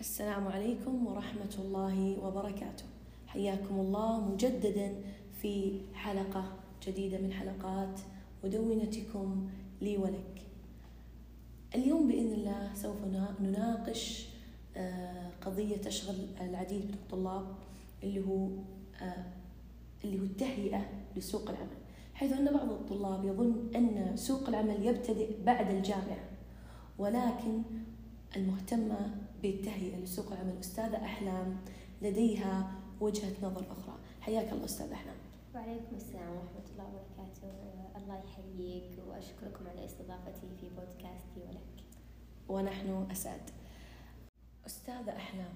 السلام عليكم ورحمة الله وبركاته. حياكم الله مجددا في حلقة جديدة من حلقات مدونتكم لي ولك. اليوم بإذن الله سوف نناقش آه، قضية تشغل العديد من الطلاب اللي هو آه، اللي هو التهيئة لسوق العمل. حيث أن بعض الطلاب يظن أن سوق العمل يبتدئ بعد الجامعة ولكن المهتمة بالتهيئة لسوق العمل أستاذة أحلام لديها وجهة نظر أخرى. حياك الله أستاذ أحلام. وعليكم السلام ورحمة الله وبركاته. الله يحييك وأشكركم على استضافتي في بودكاستي ولك. ونحن أسعد. أستاذة أحلام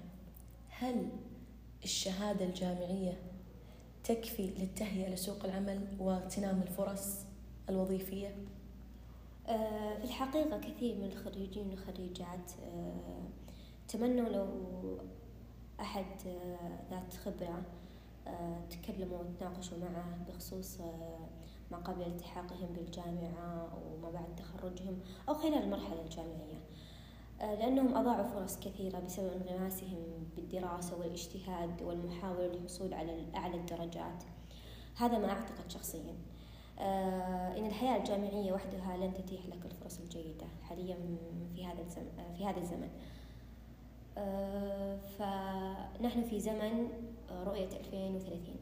هل الشهادة الجامعية تكفي للتهيئة لسوق العمل واغتنام الفرص الوظيفية؟ آه، في الحقيقة كثير من الخريجين والخريجات آه، تمنوا لو أحد آه، ذات خبرة تكلموا وتناقشوا معه بخصوص ما قبل التحاقهم بالجامعة وما بعد تخرجهم أو خلال المرحلة الجامعية. لأنهم أضاعوا فرص كثيرة بسبب انغماسهم بالدراسة والاجتهاد والمحاولة للحصول على أعلى الدرجات. هذا ما أعتقد شخصيا. آه، إن الحياة الجامعية وحدها لن تتيح لك الفرص الجيدة حاليا في هذا الزمن في هذا الزمن. آه، فنحن في زمن رؤية 2030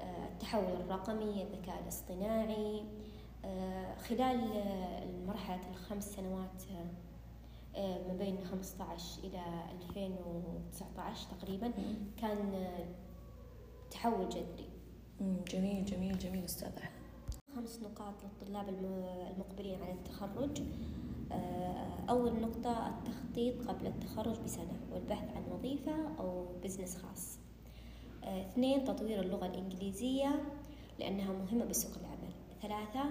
آه، التحول الرقمي الذكاء الاصطناعي خلال مرحلة الخمس سنوات ما بين 15 إلى 2019 تقريبا كان تحول جذري. جميل جميل جميل أستاذ خمس نقاط للطلاب المقبلين على التخرج. آه، أول نقطة التخطيط قبل التخرج بسنة والبحث عن وظيفة أو بزنس خاص. آه، اثنين تطوير اللغة الإنجليزية لأنها مهمة بسوق العمل. ثلاثة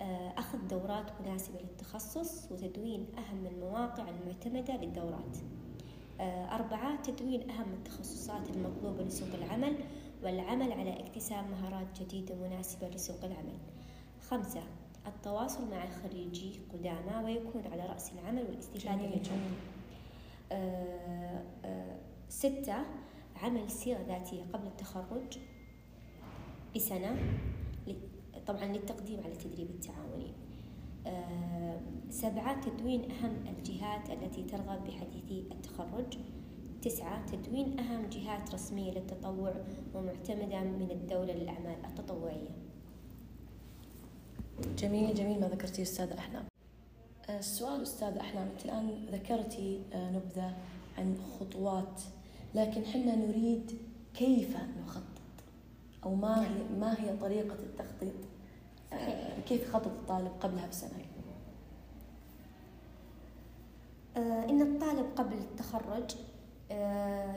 آه، أخذ دورات مناسبة للتخصص وتدوين أهم المواقع المعتمدة للدورات. أربعة تدوين أهم التخصصات المطلوبة لسوق العمل والعمل على اكتساب مهارات جديدة مناسبة لسوق العمل. خمسة التواصل مع خريجي قدامى ويكون على رأس العمل والاستفادة منهم آه آه ستة عمل سيرة ذاتية قبل التخرج بسنة طبعا للتقديم على التدريب التعاوني. آه سبعة تدوين أهم الجهات التي ترغب بحديثي التخرج. تسعة تدوين أهم جهات رسمية للتطوع ومعتمدة من الدولة للأعمال التطوعية. جميل جميل ما ذكرتي أستاذ أحلام آه، السؤال أستاذ أحلام أنت الآن ذكرتي آه، نبذة عن خطوات لكن حنا نريد كيف نخطط؟ أو ما هي ما هي طريقة التخطيط؟ آه، كيف يخطط الطالب قبلها بسنة؟ إن الطالب قبل التخرج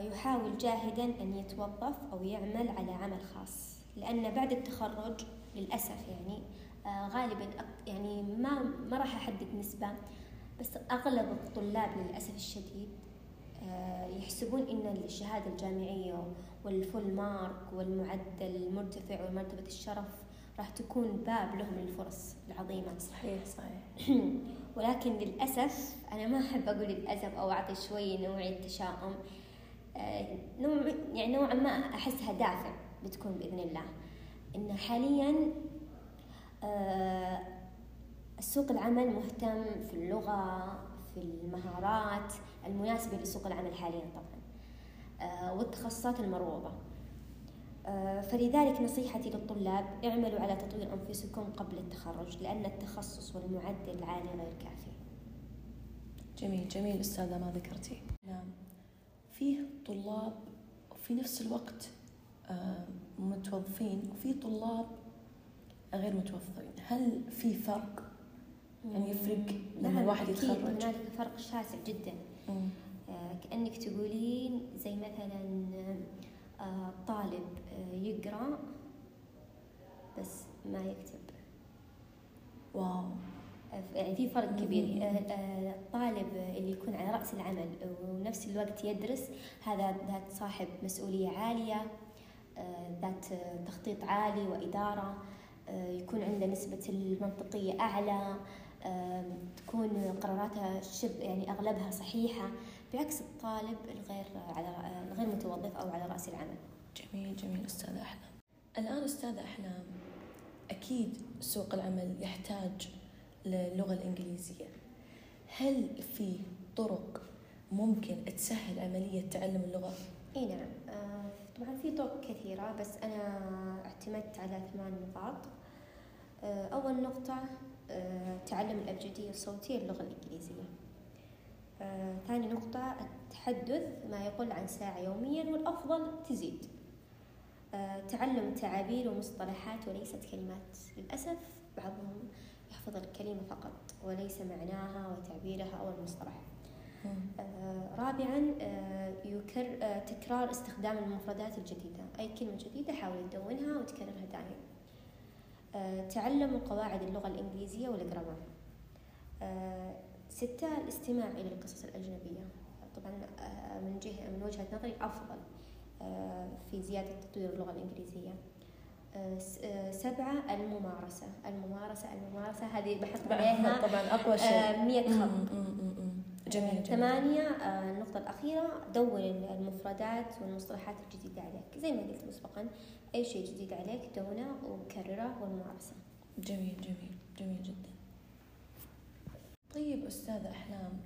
يحاول جاهدا أن يتوظف أو يعمل على عمل خاص لأن بعد التخرج للأسف يعني غالبا يعني ما ما راح أحدد نسبة بس أغلب الطلاب للأسف الشديد آه، يحسبون إن الشهادة الجامعية والفول مارك والمعدل المرتفع ومرتبة الشرف راح تكون باب لهم للفرص العظيمة. صحيح صحيح. ولكن للأسف أنا ما أحب أقول للأسف أو أعطي شوي نوعية تشاؤم آه، نوع يعني نوعا ما أحسها دافع بتكون بإذن الله. إن حاليا آه، سوق العمل مهتم في اللغة في المهارات المناسبة لسوق العمل حاليا طبعا آه، والتخصصات المروضة. فلذلك نصيحتي للطلاب اعملوا على تطوير أنفسكم قبل التخرج لأن التخصص والمعدل العالي غير كافي. جميل جميل أستاذة ما ذكرتي. نعم. فيه طلاب في نفس الوقت آه، متوظفين وفي طلاب غير متوظفين هل في فرق؟ يعني يفرق لما الواحد يتخرج؟ هنالك فرق شاسع جدا. آه كأنك تقولين زي مثلا آه طالب آه يقرأ بس ما يكتب. واو. يعني في فرق كبير. الطالب اللي يكون على رأس العمل ونفس الوقت يدرس هذا ذات صاحب مسؤولية عالية ذات تخطيط عالي وإدارة. يكون عنده نسبة المنطقية أعلى تكون قراراته شب يعني أغلبها صحيحة بعكس الطالب الغير على الغير متوظف أو على رأس العمل. جميل جميل أستاذة أحلام. الآن أستاذة أحلام أكيد سوق العمل يحتاج للغة الإنجليزية. هل في طرق ممكن تسهل عملية تعلم اللغة؟ إي نعم. آه، طبعا في طرق كثيرة بس أنا اعتمدت على ثمان نقاط. آه، أول نقطة آه، تعلم الأبجدية الصوتية للغة الإنجليزية. ثاني نقطة التحدث ما يقل عن ساعة يوميا والأفضل تزيد. تعلم التعابير ومصطلحات وليست كلمات. للأسف بعضهم يحفظ الكلمة فقط وليس معناها وتعبيرها أو المصطلح. آه رابعا آه يكر آه تكرار استخدام المفردات الجديدة. أي كلمة جديدة حاول تدونها وتكررها دائما. آه تعلم قواعد اللغة الإنجليزية والجرامر. آه ستة الاستماع إلى القصص الأجنبية. طبعا آه من جهة من وجهة نظري أفضل في زيادة تطوير اللغة الإنجليزية. سبعة الممارسة. الممارسة الممارسة هذه بحط عليها طبعا أقوى شيء. 100 خط. جميل, جميل. ثمانية آه، النقطة الأخيرة دون المفردات والمصطلحات الجديدة عليك. زي ما قلت مسبقا أي شيء جديد عليك دونه وكررة والممارسة. جميل جميل جميل جدا. طيب أستاذ أحلام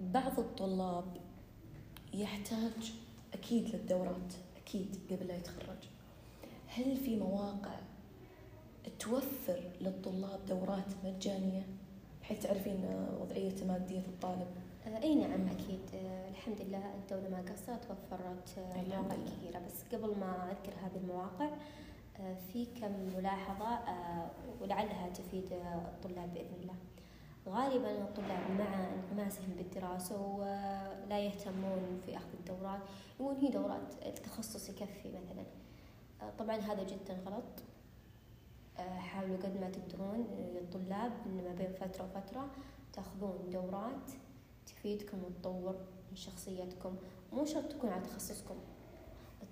بعض الطلاب يحتاج أكيد للدورات أكيد قبل لا يتخرج. هل في مواقع توفر للطلاب دورات مجانية؟ بحيث تعرفين وضعية مادية الطالب؟ آه، إي نعم أكيد. آه، الحمد لله الدولة ما قصرت وفرت آه، مواقع كثيرة. بس قبل ما أذكر هذه المواقع في كم ملاحظة ولعلها تفيد الطلاب بإذن الله. غالبا الطلاب مع انغماسهم بالدراسة ولا يهتمون في أخذ الدورات يقولون هي دورات التخصص يكفي مثلا. طبعا هذا جدا غلط. حاولوا قد ما تقدرون آه، الطلاب إن ما بين فترة وفترة تاخذون دورات تفيدكم وتطور من شخصيتكم. مو شرط تكون على تخصصكم.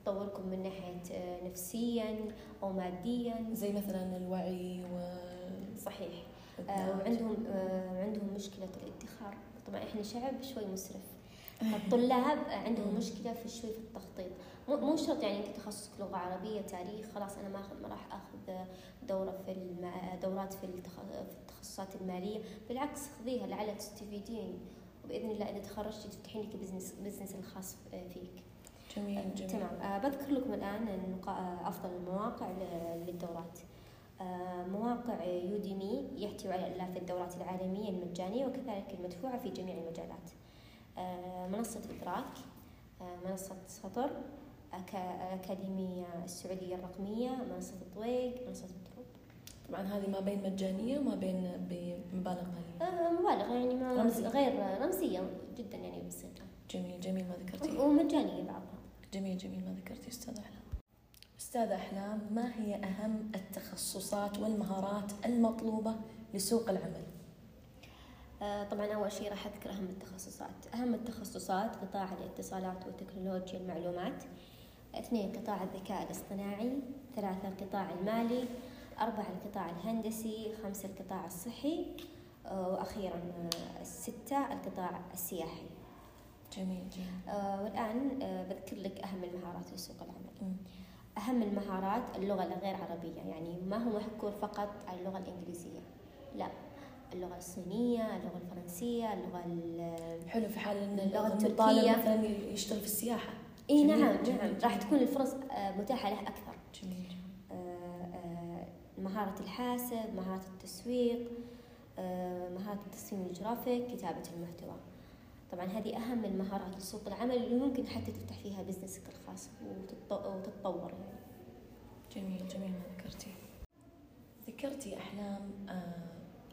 تطوركم من ناحية آه، نفسيا أو ماديا. زي مثلا الوعي و صحيح. وعندهم عندهم مشكلة الادخار. طبعا إحنا شعب شوي مسرف. الطلاب عندهم مشكلة في شوي في التخطيط. مو مو شرط يعني أنت تخصصك لغة عربية تاريخ خلاص أنا ما ما راح أخذ دورة في. دورات في, التخ... في التخصصات المالية. بالعكس خذيها لعل تستفيدين. وبإذن الله إذا تخرجتي تفتحين لك business business الخاص فيك. جميل آه جميل. تمام. آه بذكر لكم الآن آه، أفضل المواقع للدورات. مواقع Udemy يحتوي على الاف الدورات العالمية المجانية وكذلك المدفوعة في جميع المجالات. منصة إدراك آه منصة سطر الأكاديمية السعودية الرقمية منصة الطويق منصة الدروب. طبعا هذه ما بين مجانية وما بين بمبالغ قليلة آه مبالغ يعني ما رمزي. غير رمزية جدا يعني بسيطة جميل جميل ما ذكرتي. ومجانية بعضها. جميل جميل ما ذكرتي أستاذ أحلام. أستاذ أحلام ما هي أهم التخصصات والمهارات المطلوبة لسوق العمل؟ آه، طبعا أول شيء راح أذكر أهم التخصصات. أهم التخصصات قطاع الاتصالات وتكنولوجيا المعلومات. اثنين قطاع الذكاء الاصطناعي ثلاثة القطاع المالي أربعة القطاع الهندسي خمسة القطاع الصحي آه، وأخيرا آه، ستة القطاع السياحي. جميل جميل. آه والآن آه بذكر لك أهم المهارات لسوق العمل. م. أهم المهارات اللغة الغير عربية يعني ما هو محكور فقط على اللغة الإنجليزية. لا اللغة الصينية اللغة الفرنسية اللغة حلو في حال أن اللغة التركية. مثلا يشتغل في السياحة. إي نعم نعم راح تكون الفرص آه، متاحة له أكثر. جميل آه، آه، مهارة الحاسب مهارة التسويق مهارة التصميم الجرافيك كتابة المحتوى. طبعا هذه أهم المهارات لسوق العمل اللي ممكن حتى تفتح فيها بزنسك الخاص وتتطور يعني. جميل جميل. ما ذكرتي ذكرتي أحلام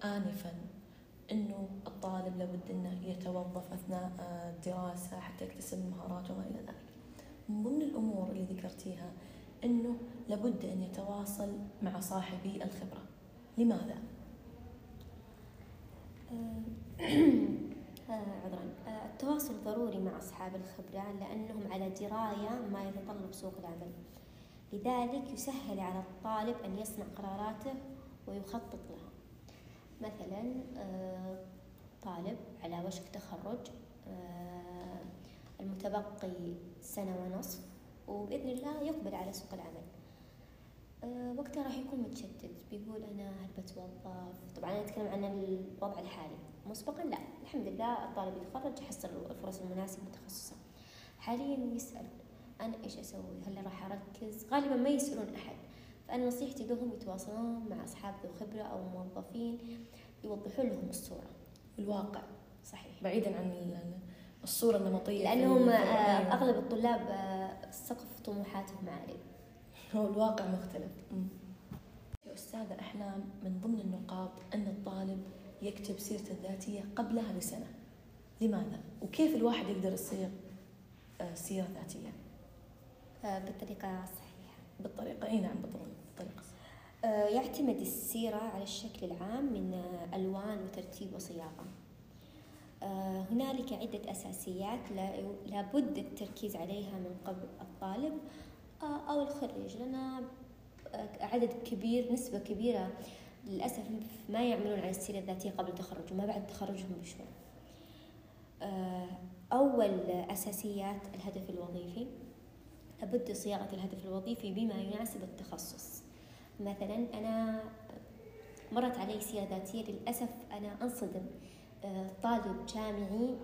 آنفا أنه الطالب لابد أنه يتوظف أثناء الدراسة حتى يكتسب المهارات وما إلى ذلك. من ضمن الأمور اللي ذكرتيها أنه لابد أن يتواصل مع صاحبي الخبرة. لماذا؟ آه، آه، عذرا. آه، التواصل ضروري مع أصحاب الخبرة لأنهم على دراية ما يتطلب سوق العمل. لذلك يسهل على الطالب أن يصنع قراراته ويخطط لها. مثلا طالب على وشك تخرج. متبقي سنة ونصف وبإذن الله يقبل على سوق العمل. أه وقتها راح يكون متشتت. بيقول أنا هل بتوظف؟ طبعا أنا أتكلم عن الوضع الحالي. مسبقا لا. الحمد لله الطالب يتخرج يحصل الفرص المناسبة لتخصصه حاليا يسأل أنا إيش أسوي؟ هل راح أركز؟ غالبا ما يسألون أحد. فأنا نصيحتي لهم يتواصلون مع أصحاب ذو خبرة أو موظفين يوضحون لهم الصورة. الواقع صحيح. بعيدا عن الصورة النمطية لأنهم آه، أغلب الطلاب آه، سقف طموحاتهم عالي هو الواقع مختلف. يا أستاذة إحنا من ضمن النقاط أن الطالب يكتب سيرته الذاتية قبلها بسنة. لماذا؟ وكيف الواحد يقدر يصير آه، سيرة ذاتية؟ بالطريقة الصحيحة. بالطريقة أي نعم بالطريقة يعتمد السيرة على الشكل العام من ألوان وترتيب وصياغة. هنالك عدة أساسيات لابد التركيز عليها من قبل الطالب. آه، أو الخريج لأن آه، عدد كبير نسبة كبيرة للأسف ما يعملون على السيرة الذاتية قبل التخرج وما بعد تخرجهم بشوي. أول أساسيات الهدف الوظيفي لابد صياغة الهدف الوظيفي بما يناسب التخصص. مثلا أنا مرت علي سيرة ذاتية للأسف أنا أنصدم. طالب جامعي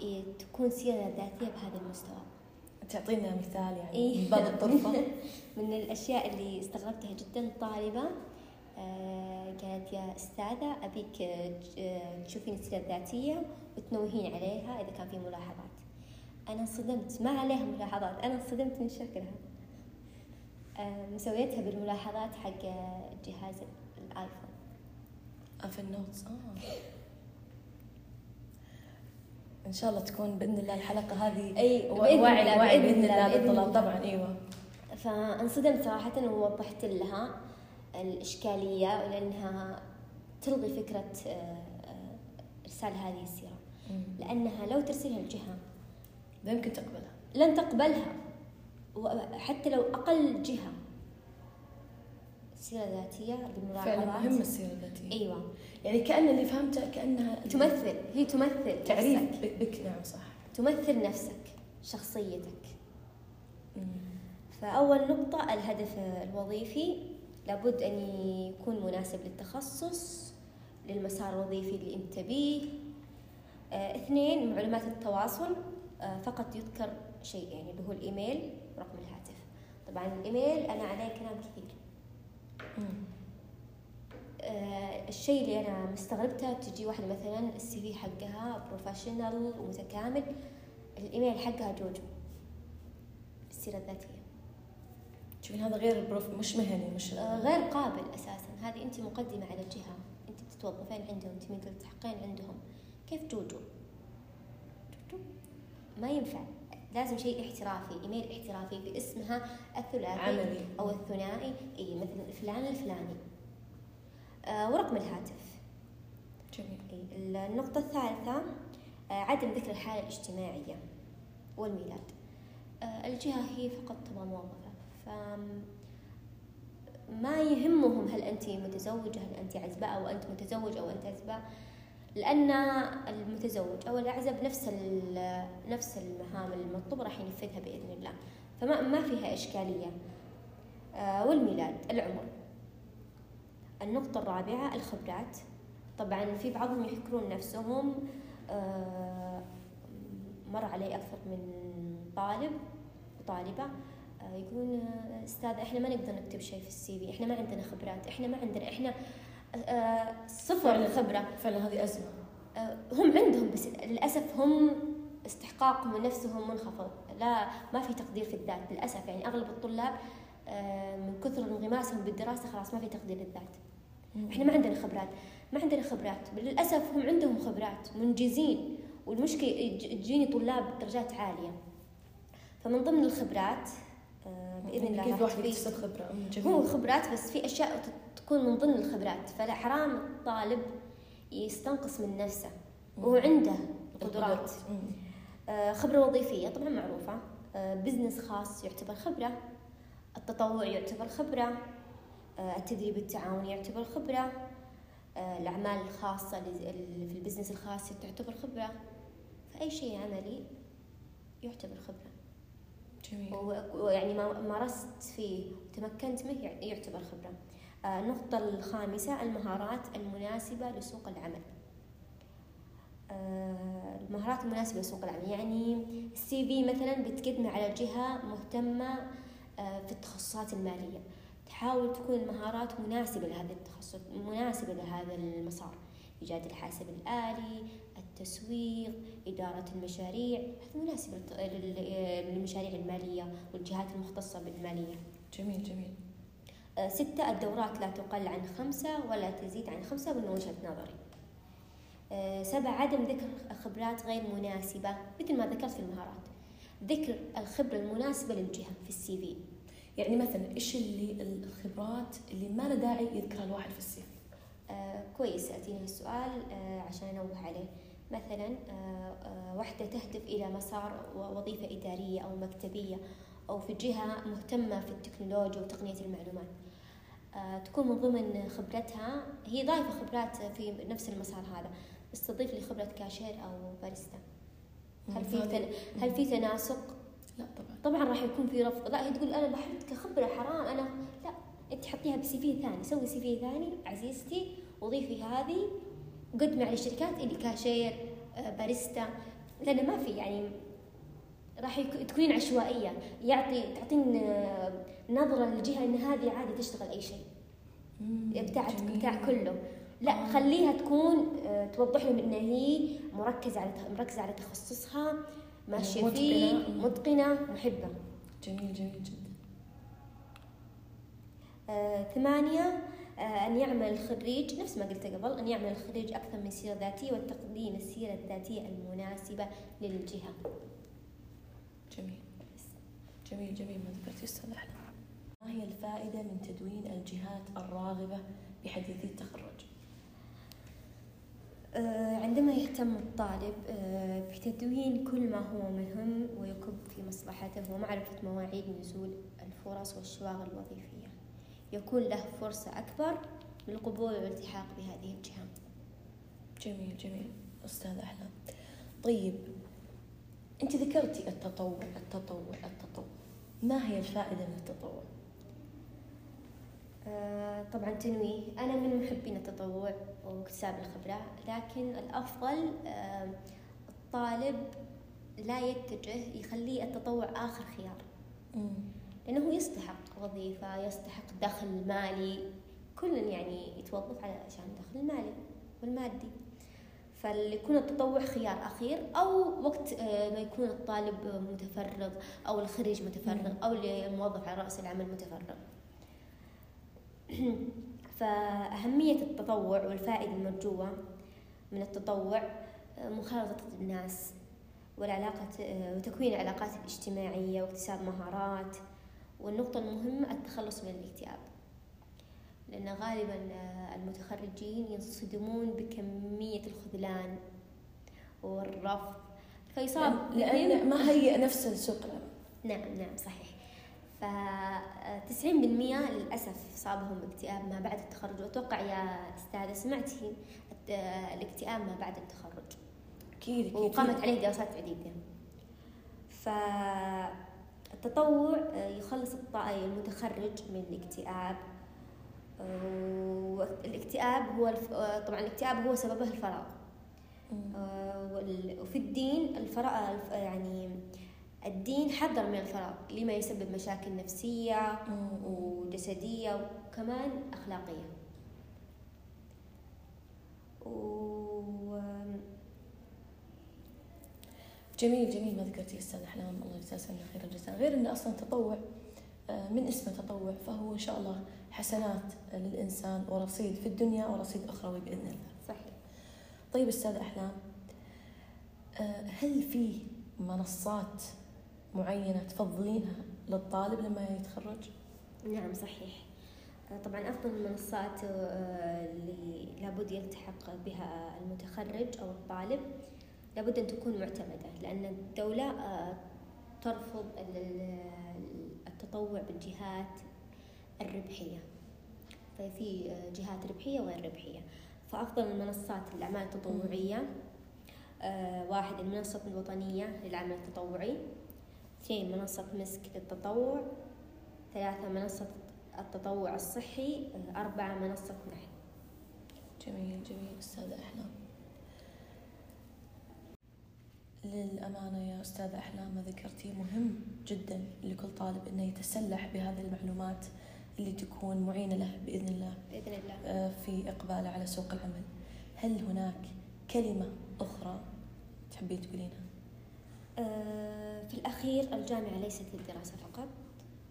إيه، تكون سيرة ذاتية بهذا المستوى. تعطينا مثال يعني إيه؟ من باب الطرفة. من الأشياء اللي استغربتها جدا. طالبة آه، قالت يا أستاذة أبيك آه، تشوفين السيرة الذاتية وتنوهين عليها إذا كان في ملاحظات. أنا انصدمت. ما عليها ملاحظات. أنا انصدمت من شكلها. آه، مسويتها بالملاحظات حق جهاز الآيفون في النوتس. آه. إن شاء الله تكون بإذن الله الحلقة هذه أي وعي وعي بإذن الله للطلاب طبعا أيوه. فانصدمت صراحة ووضحت لها الإشكالية لانها تلغي فكرة آه، إرسال هذه السيرة. لأنها لو ترسلها الجهة لا يمكن تقبلها. لن تقبلها. حتى لو أقل جهة. سيرة ذاتية بالملاحظات فعلا مهمة السيرة الذاتية. أيوة. يعني كأن اللي فهمته كأنها تمثل. هي تمثل تعريف بك نعم صح. تمثل نفسك شخصيتك. فأول نقطة الهدف الوظيفي. لابد أن يكون مناسب للتخصص للمسار الوظيفي اللي أنت بيه آه، اثنين معلومات التواصل. آه، فقط يذكر شيء يعني اللي هو الإيميل ورقم الهاتف. طبعا الإيميل أنا عليه كلام كثير. آه الشيء اللي أنا مستغربته تجي واحدة مثلا ال CV حقها professional ومتكامل الإيميل حقها جوجو السيرة الذاتية. تشوفين هذا غير بروف مش مهني مش آه غير قابل أساسا. هذه انت مقدمة على الجهه انت بتتوظفين عندهم تبين تلتحقين عندهم. كيف جوجو؟ ما ينفع. لازم شيء احترافي إيميل احترافي باسمها الثلاثي عملي. أو الثنائي. إي مثلا فلان الفلاني. آه ورقم الهاتف. جميل. النقطة الثالثة آه عدم ذكر الحالة الاجتماعية والميلاد. آه الجهة هي فقط تبغى موظفة ف ما يهمهم هل أنت متزوجة هل أنت عزباء أو أنت متزوج أو أنت عزباء. لأن المتزوج أو الأعزب نفس نفس المهام المطلوبة راح ينفذها بإذن الله. فما ما فيها إشكالية. آه والميلاد العمر. النقطة الرابعة الخبرات. طبعا في بعضهم يحكرون نفسهم. آه مر علي أكثر من طالب وطالبة. آه يقولون أستاذ إحنا ما نقدر نكتب شيء في السي في. إحنا ما عندنا خبرات. إحنا ما عندنا إحنا صفر الخبرة فعلا هذه أزمة. آه، هم عندهم بس للأسف هم استحقاقهم ونفسهم منخفض. لا ما في تقدير في الذات للأسف. يعني أغلب الطلاب آه، من كثر انغماسهم بالدراسة خلاص ما في تقدير للذات. إحنا ما عندنا خبرات ما عندنا خبرات. للأسف هم عندهم خبرات منجزين. والمشكلة تجيني طلاب درجات عالية. فمن ضمن الخبرات بإذن الله كيف واحد يكتسب خبرة؟ هو خبرات بس في أشياء تكون من ضمن الخبرات فلا حرام الطالب يستنقص من نفسه وهو عنده قدرات. آه، خبرة وظيفية طبعا معروفة. آه، business خاص يعتبر خبرة. التطوع يعتبر خبرة. آه، التدريب التعاوني يعتبر خبرة. الأعمال الخاصة في ال business الخاص تعتبر خبرة. فأي شيء عملي يعتبر خبرة. جميل. ويعني ما مارست فيه وتمكنت منه يع- يعتبر خبرة. آه، النقطة الخامسة المهارات المناسبة لسوق العمل. آه، المهارات المناسبة لسوق العمل. يعني السي في مثلا بتقدمه على جهة مهتمة آه، في التخصصات المالية. تحاول تكون المهارات مناسبة لهذا التخصص مناسبة لهذا المسار. إيجاد الحاسب الآلي التسويق إدارة المشاريع. هذه مناسبة للمشاريع المالية والجهات المختصة بالمالية. جميل جميل. آه، ستة الدورات لا تقل عن خمسة ولا تزيد عن خمسة من وجهة نظري. آه، سبعة عدم ذكر خبرات غير مناسبة مثل ما ذكرت في المهارات. ذكر الخبرة المناسبة للجهة في السي في. يعني مثلا إيش اللي الخبرات اللي ما له داعي يذكرها الواحد في السي آه كويس أتيني السؤال آه عشان أنوه عليه. مثلا آه آه واحدة تهدف إلى مسار وظيفة إدارية أو مكتبية أو في جهة مهتمة في التكنولوجيا وتقنية المعلومات. آه تكون من ضمن خبرتها. هي ضايفة خبرات في نفس المسار هذا. بس تضيف لي خبرة كاشير أو باريستا. هل في هل في تناسق؟ لا طبعا. طبعا راح يكون في رفض. لا هي تقول أنا بحط كخبرة حرام. أنا لا أنت حطيها ب CV ثاني. سوي CV ثاني عزيزتي وضيفي هذه. وقدمي على الشركات اللي كاشير آه، باريستا. لأن ما في يعني راح تكونين عشوائية. يعطي تعطين نظرة للجهة إن هذه عادي تشتغل أي شيء. بتاع. بتاع كله. لا خليها تكون آه، توضح لهم إن هي مركزة على مركزة على تخصصها ماشية متقنة. فيه مم. متقنة محبة. جميل جميل جدا. آه، ثمانية آه، أن يعمل الخريج نفس ما قلت قبل أن يعمل الخريج أكثر من سيرة ذاتية وتقديم السيرة الذاتية المناسبة للجهة. جميل. جميل جميل. ما ذكرتي أستاذ احلام ما هي الفائدة من تدوين الجهات الراغبة بحديثي التخرج؟ آه، عندما يهتم الطالب آه، بتدوين كل ما هو مهم ويكب في مصلحته ومعرفة مواعيد نزول الفرص والشواغل الوظيفية. يكون له فرصة أكبر للقبول والالتحاق بهذه الجهة. جميل جميل. أستاذ أحلام. طيب أنت ذكرتي التطوع التطوع التطوع. ما هي الفائدة من التطوع؟ طبعا تنويه. أنا من محبين التطوع واكتساب الخبرة لكن الأفضل آه، الطالب لا يتجه يخليه التطوع آخر خيار. لأنه يستحق وظيفة يستحق دخل مالي. كل يعني يتوظف على عشان دخل المالي والمادي. فليكون التطوع خيار أخير أو وقت آه، ما يكون الطالب متفرغ أو الخريج متفرغ. أو الموظف على رأس العمل متفرغ. فأهمية التطوع والفائدة المرجوة من التطوع آه، مخالطة الناس والعلاقة آه، وتكوين العلاقات الاجتماعية واكتساب مهارات. والنقطة المهمة التخلص من الاكتئاب لأن غالبا آه، المتخرجين ينصدمون بكمية الخذلان والرفض. فيصاب بهم- ما هي نفس السوق العمل نعم نعم صحيح. ف 90% للأسف صابهم اكتئاب ما بعد التخرج. وأتوقع يا أستاذة سمعتي الت- الاكتئاب ما بعد التخرج. أكيد أكيد وقامت عليه دراسات عديدة فالتطوع يخلص الط- المتخرج من الاكتئاب. والاكتئاب هو الف... طبعا الاكتئاب هو سببه الفراغ. آه، وفي الدين الفراغ الف- يعني الدين حذر من الفراغ لما يسبب مشاكل نفسية. وجسدية وكمان أخلاقية و... جميل جميل ما ذكرتي أستاذ أحلام الله يجزاك عنا خير الجزاء غير انه أصلا تطوع آه، من اسمه تطوع فهو إن شاء الله حسنات للإنسان ورصيد في الدنيا ورصيد اخروي بإذن الله. صحيح طيب أستاذ أحلام آه، هل في منصات معينة تفضلينها للطالب لما يتخرج؟ نعم صحيح. آه، طبعا أفضل المنصات آه، اللي لابد يلتحق بها المتخرج أو الطالب لابد أن تكون معتمدة لأن الدولة آه، ترفض ال- ال- التطوع بالجهات الربحية. ففي جهات ربحية وغير ربحية. فأفضل المنصات الأعمال التطوعية واحد المنصة الوطنية للعمل التطوعي اثنين منصة مسك للتطوع ثلاثة منصة التطوع الصحي أربعة منصة نحل جميل جميل أستاذة أحلام. للأمانة يا أستاذة أحلام ما ذكرتي مهم جدا لكل طالب أنه يتسلح بهذه المعلومات اللي تكون معينة له بإذن الله. بإذن الله. آه، في إقباله على سوق العمل. هل هناك كلمة أخرى تحبين تقولينها؟ آه، في الأخير الجامعة ليست للدراسة فقط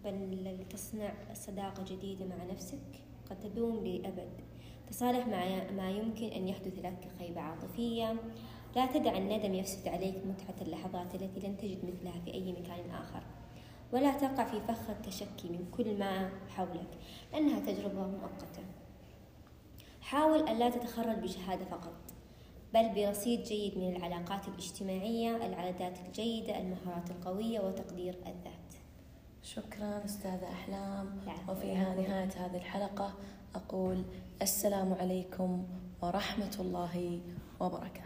بل لتصنع صداقة جديدة مع نفسك قد تدوم لأبد تصالح مع ما يمكن أن يحدث لك خيبة عاطفية. لا تدع الندم يفسد عليك متعة اللحظات التي لن تجد مثلها في أي مكان آخر. ولا تقع في فخ التشكي من كل ما حولك لأنها تجربة مؤقتة. حاول ألا تتخرج بشهادة فقط. بل برصيد جيد من العلاقات الاجتماعية العادات الجيدة المهارات القوية وتقدير الذات. شكرا أستاذة أحلام. وفيها نهاية هذه الحلقة أقول السلام عليكم ورحمة الله وبركاته.